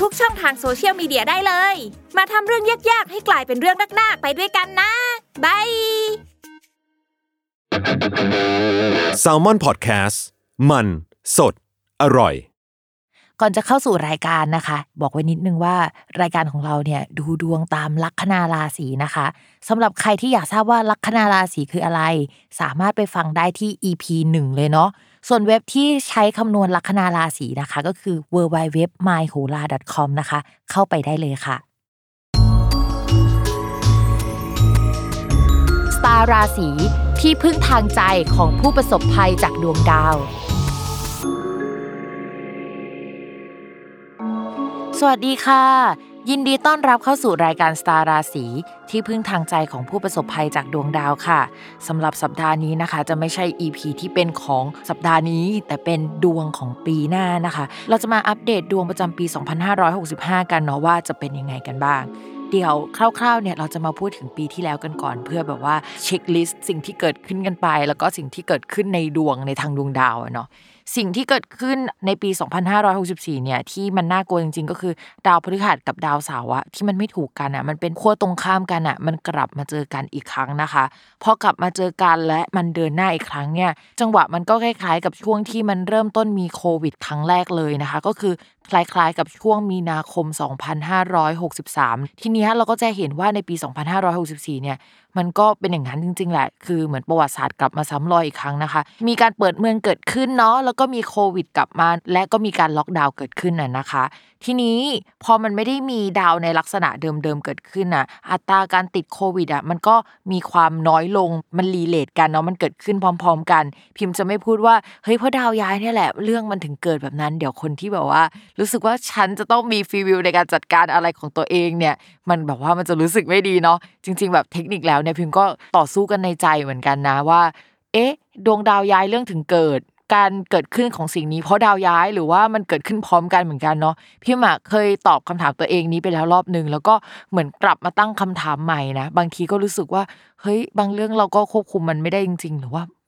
ทุกช่องทางโซเชียลมีเดียได้เลย มาทำเรื่องยากๆ ให้กลายเป็นเรื่องนากๆไปด้วยกันนะ by Salmon Podcast มัน สด อร่อย ก่อนจะเข้าสู่รายการนะคะ บอกไว้นิดนึงว่ารายการของเราเนี่ยดูดวงตามลัคนาราศีนะคะสำหรับใครที่อยากทราบว่าลัคนาราศีคืออะไร สามารถไปฟังได้ที่ EP 1 เลยเนาะ ส่วนเว็บที่ใช้คำนวณลัคนาราศีนะคะ ก็คือ w w w m y h o l a c o m นะคะ เข้าไปได้เลยค่ะสตาร์ราศีที่พึ่งทางใจของผู้ประสบภัยจากดวงดาว สวัสดีค่ะ ยินดีต้อนรับเข้าสู่รายการสตาราศีที่พึ่งทางใจของผู้ประสบภัยจากดวงดาวค่ะสำหรับสัปดาห์นี้นะคะ จะไม่ใช่ EP ที่เป็นของสัปดาห์นี้ แต่เป็นดวงของปีหน้านะคะ เราจะมาอัปเดตดวงประจำปี 2565 กันเนาะว่าจะเป็นยังไงกันบ้างเดี๋ยวคร่าวๆเนี่ยเราจะมาพูดถึงปีที่แล้วกันก่อน เพื่อแบบว่าเช็คลิสต์สิ่งที่เกิดขึ้นกันไป แล้วก็สิ่งที่เกิดขึ้นในดวงในทางดวงดาวเนาะ สิ่งที่เกิดขึ้นในปี 2564 เนี่ยที่มันน่ากลัวจริงๆ ก็คือ ดาวพฤหัสกับดาวเสาร์อะที่มันไม่ถูกกันอะมันเป็นขั้วตรงข้ามกันอะมันกลับมาเจอกันอีกครั้งนะคะพอกลับมาเจอกันและมันเดินหน้าอีกครั้งเนี่ยจังหวะมันก็คล้ายๆ กับช่วงที่มันเริ่มต้นมีโควิด ครั้งแรกเลยนะคะ ก็คือ คล้ายๆ กับช่วงมีนาคม 2563 ทีนี้เราก็จะเห็นว่าในปี 2564 เนี่ยมันก็เป็นอย่างนั้นจริง ๆ แหละ คือเหมือนประวัติศาสตร์กลับมาซ้ำรอยอีกครั้งนะคะ มีการเปิดเมืองเกิดขึ้นเนาะ แล้วก็มีโควิดกลับมา และก็มีการล็อกดาวน์เกิดขึ้นน่ะนะคะ ทีนี้พอมันไม่ได้มีดาวในลักษณะเดิมๆเกิดขึ้นน่ะ อัตราการติดโควิดอะมันก็มีความน้อยลง มันรีเลทกันเนาะ มันเกิดขึ้นพร้อม ๆ กัน พิมพ์จะไม่พูดว่า เฮ้ยเพราะดาวย้ายเนี่ยแหละ เรื่องมันถึงเกิดแบบนั้น เดี๋ยวคนที่แบบว่ารู้สึกว่าฉันจะต้องมีฟีวิวในการจัดการอะไรของตัวเองเนี่ย มันแบบว่ามันจะรู้สึกไม่ดีเนาะจริง ๆ แบบเทคนิคแล้วเนี่ยพิมก็ต่อสู้กันในใจเหมือนกันนะว่า เอ๊ะ ดวงดาวย้ายเรื่องถึงเกิดการเกิดขึ้นของสิ่งนี้เพราะดาวย้ายหรือว่ามันเกิดขึ้นพร้อมกันเหมือนกันเนาะพี่หมากเคยตอบคำถามตัวเองนี้ไปแล้วรอบนึง แล้วก็เหมือนกลับมาตั้งคำถามใหม่นะ บางทีก็รู้สึกว่าเฮ้ยบางเรื่องเราก็ควบคุมมันไม่ได้จริง ๆ หรือว่า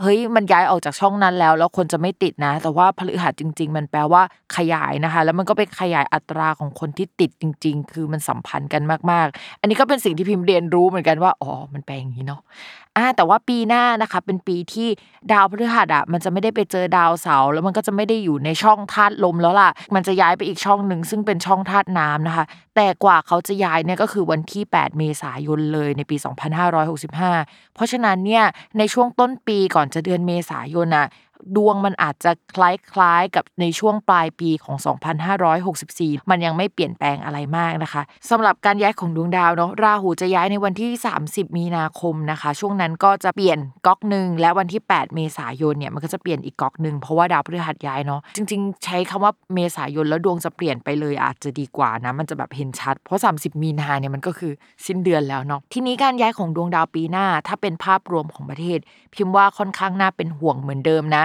เฮ้ยมันย้ายออกจากช่องนั้นแล้ว แล้วคนจะไม่ติดนะ แต่ว่าพฤหัสจริง ๆ มันแปลว่าขยายนะคะ แล้วมันก็ไปขยายอัตราของคนที่ติดจริง ๆ คือมันสัมพันธ์กันมากๆ อันนี้ก็เป็นสิ่งที่พิมพ์เรียนรู้เหมือนกันว่าอ๋อมันแปลอย่างนี้เนาะอ่าแต่ว่าปีหน้านะคะ เป็นปีที่ดาวพฤหัสอะมันจะไม่ได้ไปเจอดาวเสาร์แล้วมันก็จะไม่ได้อยู่ในช่องธาตุลมแล้วล่ะ มันจะย้ายไปอีกช่องหนึ่งซึ่งเป็นช่องธาตุน้ำนะคะ แต่กว่าเขาจะย้ายเนี่ยก็คือวันที่ 8 เมษายนเลยในปี 2565 เพราะฉะนั้นเนี่ยในช่วงต้นปีก่อนอนจะเดือนเมษายนอะ ดวงมันอาจจะคล้ายๆกับในช่วงปลายปีของ 2564 มันยังไม่เปลี่ยนแปลงอะไรมากนะคะสำหรับการย้ายของดวงดาวเนาะราหูจะย้ายในวันที่ 30 มีนาคมนะคะ ช่วงนั้นก็จะเปลี่ยนก๊อกหนึ่งและวันที่ 8 เมษายนเนี่ยมันก็จะเปลี่ยนอีกก๊อกหนึ่งเพราะว่าดาวพฤหัสย้ายเนาะจริง ๆ ใช้คำว่าเมษายนแล้วดวงจะเปลี่ยนไปเลยอาจจะดีกว่านะมันจะแบบเห็นชัด เพราะ 30 มีนาเนี่ยมันก็คือสิ้นเดือนแล้วเนาะทีนี้การย้ายของดวงดาวปีหน้า ถ้าเป็นภาพรวมของประเทศ พิมพ์ว่าค่อนข้างน่าเป็นห่วงเหมือนเดิมนะ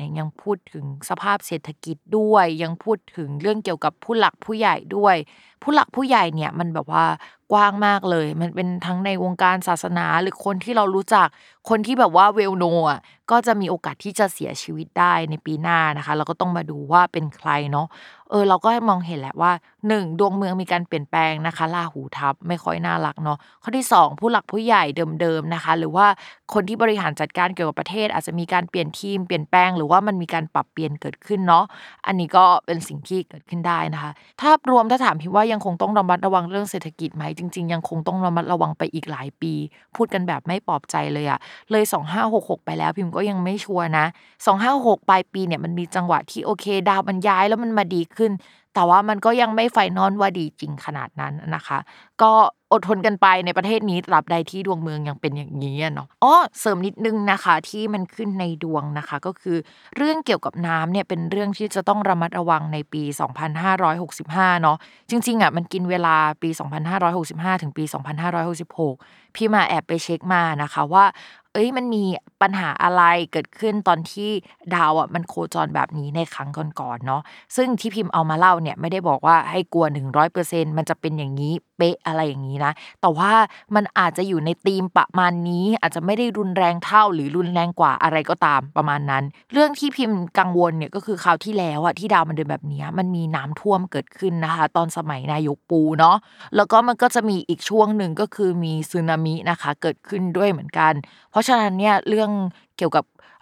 เนี่ยยังพูดถึงสภาพเศรษฐกิจด้วย ยังพูดถึงเรื่องเกี่ยวกับผู้หลักผู้ใหญ่ด้วย ผู้หลักผู้ใหญ่เนี่ยมันแบบว่ากว้างมากเลย มันเป็นทั้งในวงการศาสนาหรือคนที่เรารู้จัก คนที่แบบว่าเวลโนอะก็จะมีโอกาสที่จะเสียชีวิตได้ในปีหน้านะคะเราก็ต้องมาดูว่าเป็นใครเนาะเออเราก็มองเห็นแหละว่า 1. ดวงเมืองมีการเปลี่ยนแปลงนะคะลาหูทับไม่ค่อยน่ารักเนาะข้อที่ 2 ผู้หลักผู้ใหญ่เดิมๆนะคะ หรือว่าคนที่บริหารจัดการเกี่ยวกับประเทศ อาจจะมีการเปลี่ยนทีมเปลี่ยนแปลงหรือว่ามันมีการปรับเปลี่ยนเกิดขึ้นเนาะอันนี้ก็เป็นสิ่งที่เกิดขึ้นได้นะคะถ้ารวมถ้าถามพี่ว่ายังคงต้องระมัดระวังเรื่องเศรษฐกิจไหมจริง ๆ ยังคงต้องระมัดระวังไปอีกหลายปี พูดกันแบบไม่ปลอบใจเลยอะเลย 2566 ไปแล้วพิมพ์ก็ยังไม่ชัวร์นะ 2566 ปลายปีเนี่ยมันมีจังหวะที่โอเค ดาวมันย้ายแล้วมันมาดีขึ้น แต่ว่ามันก็ยังไม่ไฟนอลว่าดีจริงขนาดนั้นนะคะ ก็อดทนกันไปในประเทศนี้ตราบใดที่ดวงเมืองยังเป็นอย่างนี้เนาะอ๋อเสริมนิดนึงนะคะที่มันขึ้นในดวงนะคะ ก็คือเรื่องเกี่ยวกับน้ำเนี่ยเป็นเรื่องที่จะต้องระมัดระวังในปี 2565 เนาะจริงๆอะมันกินเวลาปี 2565 ถึงปี 2566 พี่มาแอบไปเช็คมานะคะว่าเอ้ยมันมีปัญหาอะไรเกิดขึ้นตอนที่ดาวอะมันโคจรแบบนี้ในครั้งก่อนๆเนาะซึ่งที่พิมพ์เอามาเล่าเนี่ยไม่ได้บอกว่าให้กลัว 100%มันจะเป็นอย่างนี้เป๊ะอะไรอย่างนี้นะแต่ว่ามันอาจจะอยู่ในธีมประมาณนี้ อาจจะไม่ได้รุนแรงเท่าหรือรุนแรงกว่าอะไรก็ตามประมาณนั้น เรื่องที่พิมพ์กังวลเนี่ยก็คือคราวที่แล้วอะที่ดาวมันเดินแบบนี้มันมีน้ำท่วมเกิดขึ้นนะคะ ตอนสมัยนายกปูเนาะแล้วก็มันก็จะมีอีกช่วงหนึ่งก็คือมีสึนามินะคะ เกิดขึ้นด้วยเหมือนกัน เพราะราะฉะนั้นเนี่ยเรื่องเกี่ยวกับ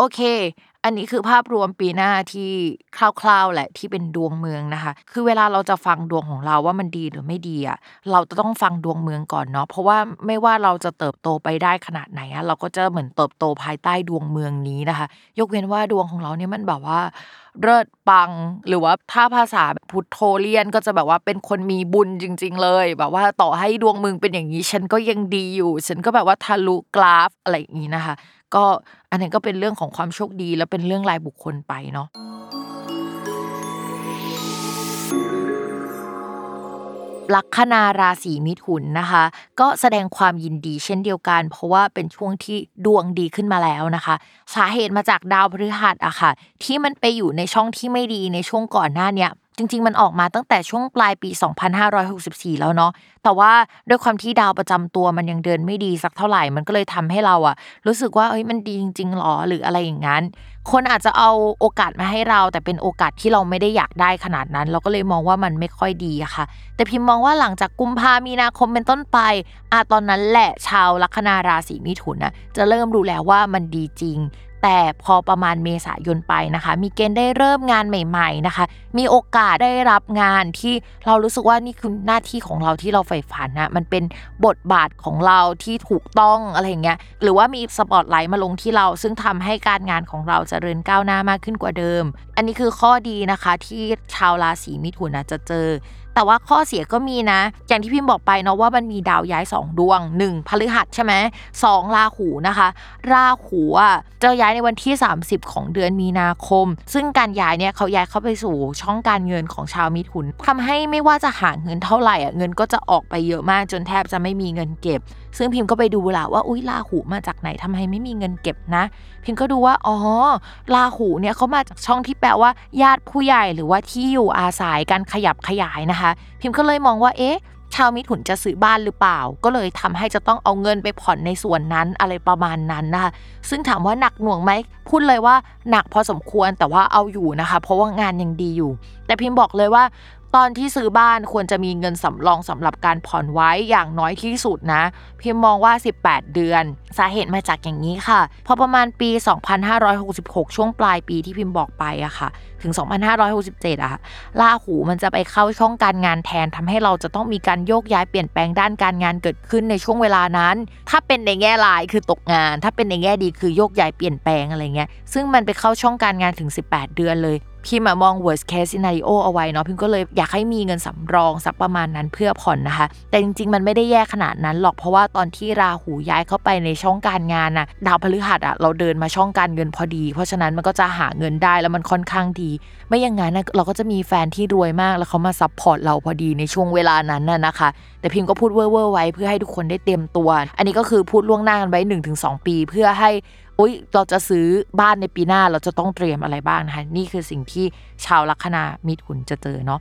โอเค อันนี้คือภาพรวมปีหน้าที่คร่าวๆแหละที่เป็นดวงเมืองนะคะ คือเวลาเราจะฟังดวงของเราว่ามันดีหรือไม่ดีอะเราจะต้องฟังดวงเมืองก่อนเนาะเพราะว่าไม่ว่าเราจะเติบโตไปได้ขนาดไหนอะเราก็จะเหมือนเติบโตภายใต้ดวงเมืองนี้นะคะ ยกเว้นว่าดวงของเราเนี่ยมันแบบว่าเลิศปัง หรือว่าถ้าภาษาพุทโธเลียนก็จะแบบว่าเป็นคนมีบุญจริง ๆ เลย แบบว่าต่อให้ดวงมึงเป็นอย่างนี้ฉันก็ยังดีอยู่ ฉันก็แบบว่าทะลุกราฟอะไรอย่างนี้นะคะ ก็อันนี้ก็เป็นเรื่องของความโชคดี และเป็นเรื่องรายบุคคลไปเนาะ ลัคนาราศีมิถุนนะคะ ก็แสดงความยินดีเช่นเดียวกัน เพราะว่าเป็นช่วงที่ดวงดีขึ้นมาแล้วนะคะ สาเหตุมาจากดาวพฤหัสอะค่ะ ที่มันไปอยู่ในช่องที่ไม่ดีในช่วงก่อนหน้าเนี้ย จริง ๆ มันออกมาตั้งแต่ช่วงปลายปี 2564 แล้วเนาะ แต่ว่าด้วยความที่ดาวประจำตัวมันยังเดินไม่ดีสักเท่าไหร่ มันก็เลยทำให้เราอะรู้สึกว่าเอ้ยมันดีจริงๆหรอหรืออะไรอย่างนั้น คนอาจจะเอาโอกาสมาให้เรา แต่เป็นโอกาสที่เราไม่ได้อยากได้ขนาดนั้น เราก็เลยมองว่ามันไม่ค่อยดีอะค่ะ แต่พิมพ์มองว่าหลังจากกุมภามีนาคมเป็นต้นไปอะตอนนั้นแหละชาวลัคนาราศีมิถุนนะจะเริ่มรู้แล้วว่ามันดีจริง แต่พอประมาณเมษายนไปนะคะ มีเกณฑ์ได้เริ่มงานใหม่ ๆนะคะ มีโอกาสได้รับงานที่เรารู้สึกว่านี่คือหน้าที่ของเราที่เราใฝ่ฝันนะมันเป็นบทบาทของเราที่ถูกต้องอะไรอย่างเงี้ยหรือว่ามีสปอตไลท์มาลงที่เรา ซึ่งทำให้การงานของเราจเจริญก้าวหน้ามากขึ้นกว่าเดิม อันนี้คือข้อดีนะคะที่ชาวราศีมิถุนจะเจอ แต่ว่าข้อเสียก็มีนะ อย่างที่พิมพ์บอกไปเนาะว่ามันมีดาวย้าย 2 ดวง 1พฤหัสใช่ไหมสองราหูนะคะ ราหูอะจะย้ายในวันที่ 30 ของเดือนมีนาคม ซึ่งการย้ายเนี่ยเขาย้ายเข้าไปสู่ช่องการเงินของชาวมิถุนทำให้ไม่ว่าจะหาเงินเท่าไหร่อะเงินก็จะออกไปเยอะมากจนแทบจะไม่มีเงินเก็บ ซึ่งพิมพ์ก็ไปดูละว่าอุ้ยราหูมาจากไหนทำไมไม่มีเงินเก็บนะ พิมพ์ก็ดูว่าอ๋อราหูเนี่ยเขามาจากช่องที่แปลว่า ญาติผู้ใหญ่หรือว่าที่อยู่อาศัยการขยับขยายนะคะพิมพ์ก็เลยมองว่าเอ๊ะชาวมิถุนจะซื้อบ้านหรือเปล่า ก็เลยทำให้จะต้องเอาเงินไปผ่อนในส่วนนั้นอะไรประมาณนั้นนะคะซึ่งถามว่าหนักหน่วงไหมพูดเลยว่าหนักพอสมควรแต่ว่าเอาอยู่นะคะ เพราะว่างานยังดีอยู่ แต่พิมพ์บอกเลยว่า ตอนที่ซื้อบ้านควรจะมีเงินสำรองสำหรับการผ่อนไว้อย่างน้อยที่สุดนะ พิมมองว่า 18 เดือน สาเหตุมาจากอย่างนี้ค่ะ พอประมาณปี 2566 ช่วงปลายปีที่พิมพ์บอกไปอะค่ะ ถึง 2567อะค่ะลาหูมันจะไปเข้าช่องการงานแทนทำให้เราจะต้องมีการโยกย้ายเปลี่ยนแปลงด้านการงานเกิดขึ้นในช่วงเวลานั้น ถ้าเป็นในแง่ลายคือตกงาน ถ้าเป็นในแง่ดีคือโยกย้ายเปลี่ยนแปลงอะไรเงี้ย ซึ่งมันไปเข้าช่องการงานถึง 18 เดือนเลย พิมมอง worst case scenario เอาไว้เนาะพิมก็เลยอยากให้มีเงินสำรองสักประมาณนั้นเพื่อผ่อนนะคะ แต่จริงๆ มันไม่ได้แย่ขนาดนั้นหรอกเพราะว่าตอนที่ราหูย้ายเข้าไปในช่องการงานน่ะดาวพฤหัสอะเราเดินมาช่องการเงินพอดี เพราะฉะนั้นมันก็จะหาเงินได้แล้วมันค่อนข้างดี ไม่อย่างนั้นเราก็จะมีแฟนที่รวยมากแล้วเขามาซับพอร์ตเราพอดีในช่วงเวลานั้นน่ะนะคะ แต่พิมก็พูดเว่อร์ไว้เพื่อให้ทุกคนได้เตรียมตัว อันนี้ก็คือพูดล่วงหน้ากันไว้1-2 ปี เพื่อให้ อุ๊ย เราจะซื้อบ้านในปีหน้าเราจะต้องเตรียมอะไรบ้างนะคะ นี่คือสิ่งที่ชาวลัคนามิถุนจะเจอเนาะ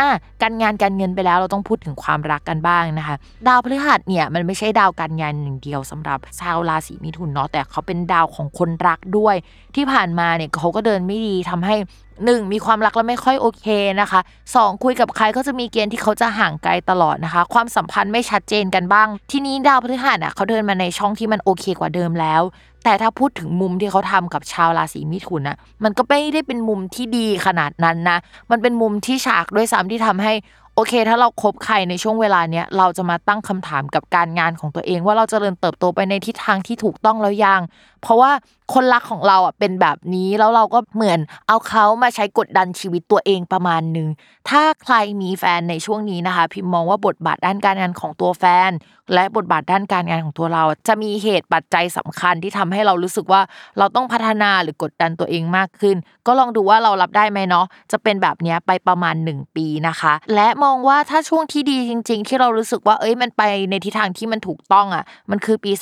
อะการงานการเงินไปแล้วเราต้องพูดถึงความรักกันบ้างนะคะ ดาวพฤหัสเนี่ยมันไม่ใช่ดาวการงานอย่างเดียวสำหรับชาวราศีมิถุนเนาะแต่เขาเป็นดาวของคนรักด้วย ที่ผ่านมาเนี่ยเขาก็เดินไม่ดีทำให้หนึ่งมีความรักแล้วไม่ค่อยโอเคนะคะสองคุยกับใครก็จะมีเกณฑ์ที่เขาจะห่างไกลตลอดนะคะ ความสัมพันธ์ไม่ชัดเจนกันบ้าง ทีนี้ดาวพฤหัสอะเขาเดินมาในช่องที่มันโอเคกว่าเดิมแล้ว แต่ถ้าพูดถึงมุมที่เขาทำกับชาวราศีมิถุนนะมันก็ไม่ได้เป็นมุมที่ดีขนาดนั้นนะมันเป็นมุมที่ฉากด้วยซ้ำที่ทำให้โอเค ถ้าเราครบใครในช่วงเวลาเนี้ยเราจะมาตั้งคำถามกับการงานของตัวเอง ว่าเราจะเริญเติบโตไปในทิศทางที่ถูกต้องแล้วยัง เพราะว่าคนรักของเราอะเป็นแบบนี้แล้วเราก็เหมือนเอาเขามาใช้กดดันชีวิตตัวเองประมาณหนึ่งถ้าใครมีแฟนในช่วงนี้นะคะ พิมมองว่าบทบาทด้านการงานของตัวแฟน และบทบาทด้านการงานของตัวเรา จะมีเหตุปัจจัยสำคัญที่ทำให้เรารู้สึกว่าเราต้องพัฒนาหรือกดดันตัวเองมากขึ้น ก็ลองดูว่าเรารับได้ไหมเนาะจะเป็นแบบนี้ไปประมาณ 1 ปีนะคะ และมองว่าถ้าช่วงที่ดีจริง ๆ ที่เรารู้สึกว่าเอ้ยมันไปในทิศทางที่มันถูกต้องอะมันคือปี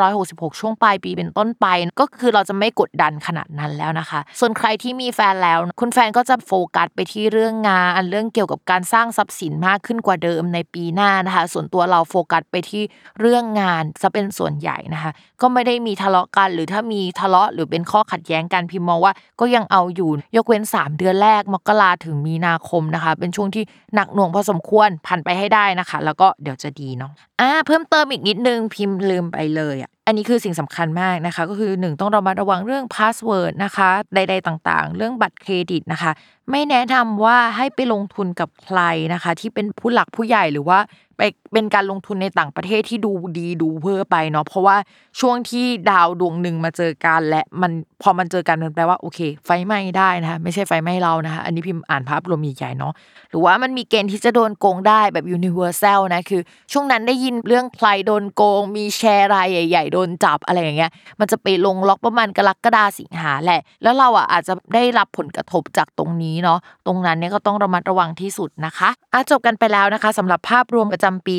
2566 ช่วงปลายปีเป็นต้นไปก็คือเราจะไม่กดดันขนาดนั้นแล้วนะคะ ส่วนใครที่มีแฟนแล้ว คุณแฟนก็จะโฟกัสไปที่เรื่องงานเรื่องเกี่ยวกับการสร้างทรัพย์สินมากขึ้นกว่าเดิมในปีหน้านะคะ ส่วนตัวเราโฟกัสไปที่เรื่องงานจะเป็นส่วนใหญ่นะคะ ก็ไม่ได้มีทะเลาะกัน หรือถ้ามีทะเลาะหรือเป็นข้อขัดแย้งกันพิมมองว่าก็ยังเอาอยู่ ยกเว้น 3 เดือนแรกมกราถึงมีนาคมนะคะ เป็นช่วงที่หนักหน่วงพอสมควรผ่านไปให้ได้นะคะ แล้วก็เดี๋ยวจะดีเนาะอ่าเพิ่มเติมอีกนิดนึงพิมพ์ลืมไปเลยอะ อันนี้คือสิ่งสำคัญมากนะคะ ก็คือ 1 ต้องระมัดระวังเรื่อง password นะคะ ใด ๆ ต่างๆ เรื่องบัตรเครดิตนะคะไม่แนะนำว่าให้ไปลงทุนกับใครนะคะ ที่เป็นผู้หลักผู้ใหญ่หรือว่าไปเป็นการลงทุนในต่างประเทศที่ดูดีดูเพ้อไปเนาะเพราะว่าช่วงที่ดาวดวงหนึ่งมาเจอกันและมันพอมันเจอกันมันแปลว่าโอเค ไฟไหม้ได้นะคะไม่ใช่ไฟไหม้เรานะคะอันนี้พิมพ์อ่านภาพรวมใหญ่ๆเนาะหรือว่ามันมีเกณฑ์ที่จะโดนโกงได้แบบยูนิเวอร์แซลนะคือ ช่วงนั้นได้ยินเรื่องใครโดนโกง มีแชร์รายใหญ่ ๆ โดนจับอะไรอย่างเงี้ยมันจะไปลงล็อกประมาณกรกฎาสิงหาแหละ แล้วเราอะอาจจะได้รับผลกระทบจากตรงนี้เนาะตรงนั้นเนี่ยก็ต้องระมัดระวังที่สุดนะคะอะจบกันไปแล้วนะคะสำหรับภาพรวมประจำปี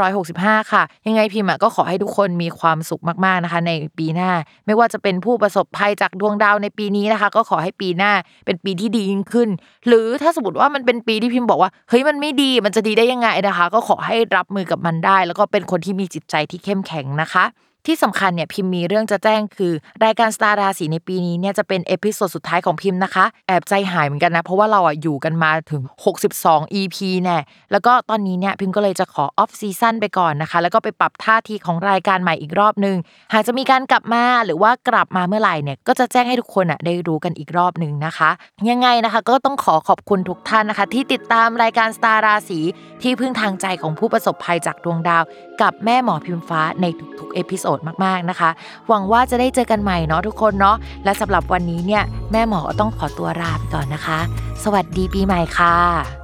2565 ค่ะ ยังไงพิมพ์ก็ขอให้ทุกคนมีความสุขมากๆนะคะ ในปีหน้า ไม่ว่าจะเป็นผู้ประสบภัยจากดวงดาวในปีนี้นะคะ ก็ขอให้ปีหน้าเป็นปีที่ดียิ่งขึ้น หรือถ้าสมมติว่ามันเป็นปีที่พิมพ์บอกว่าเฮ้ยมันไม่ดีมันจะดีได้ยังไงนะคะ ก็ขอให้รับมือกับมันได้ แล้วก็เป็นคนที่มีจิตใจที่เข้มแข็งนะคะ ที่สำคัญเนี่ยพิมพ์มีเรื่องจะแจ้งคือ รายการสตาร์ราศีในปีนี้เนี่ยจะเป็น episode สุดท้ายของพิมพ์นะคะ แอบใจหายเหมือนกันนะ เพราะว่าเราอะอยู่กันมาถึง 62 EP แน่ะแล้วก็ตอนนี้เนี่ยพิมพ์ก็เลยจะขอ off season ไปก่อนนะคะ แล้วก็ไปปรับท่าทีของรายการใหม่อีกรอบนึง หากจะมีการกลับมาหรือว่ากลับมาเมื่อไหร่เนี่ยก็จะแจ้งให้ทุกคนอะได้รู้กันอีกรอบหนึ่งนะคะ ยังไงนะคะ ก็ต้องขอขอบคุณทุกท่านนะคะ ที่ติดตามรายการสตาร์ราศีที่พึ่งทางใจของผู้ประสบภัยจากดวงดาว กับแม่หมอพิมฟ้าในทุกๆ episode มากๆนะคะ หวังว่าจะได้เจอกันใหม่เนาะทุกคนเนาะและสำหรับวันนี้เนี่ยแม่หมอต้องขอตัวลาไปก่อนนะคะ สวัสดีปีใหม่ค่ะ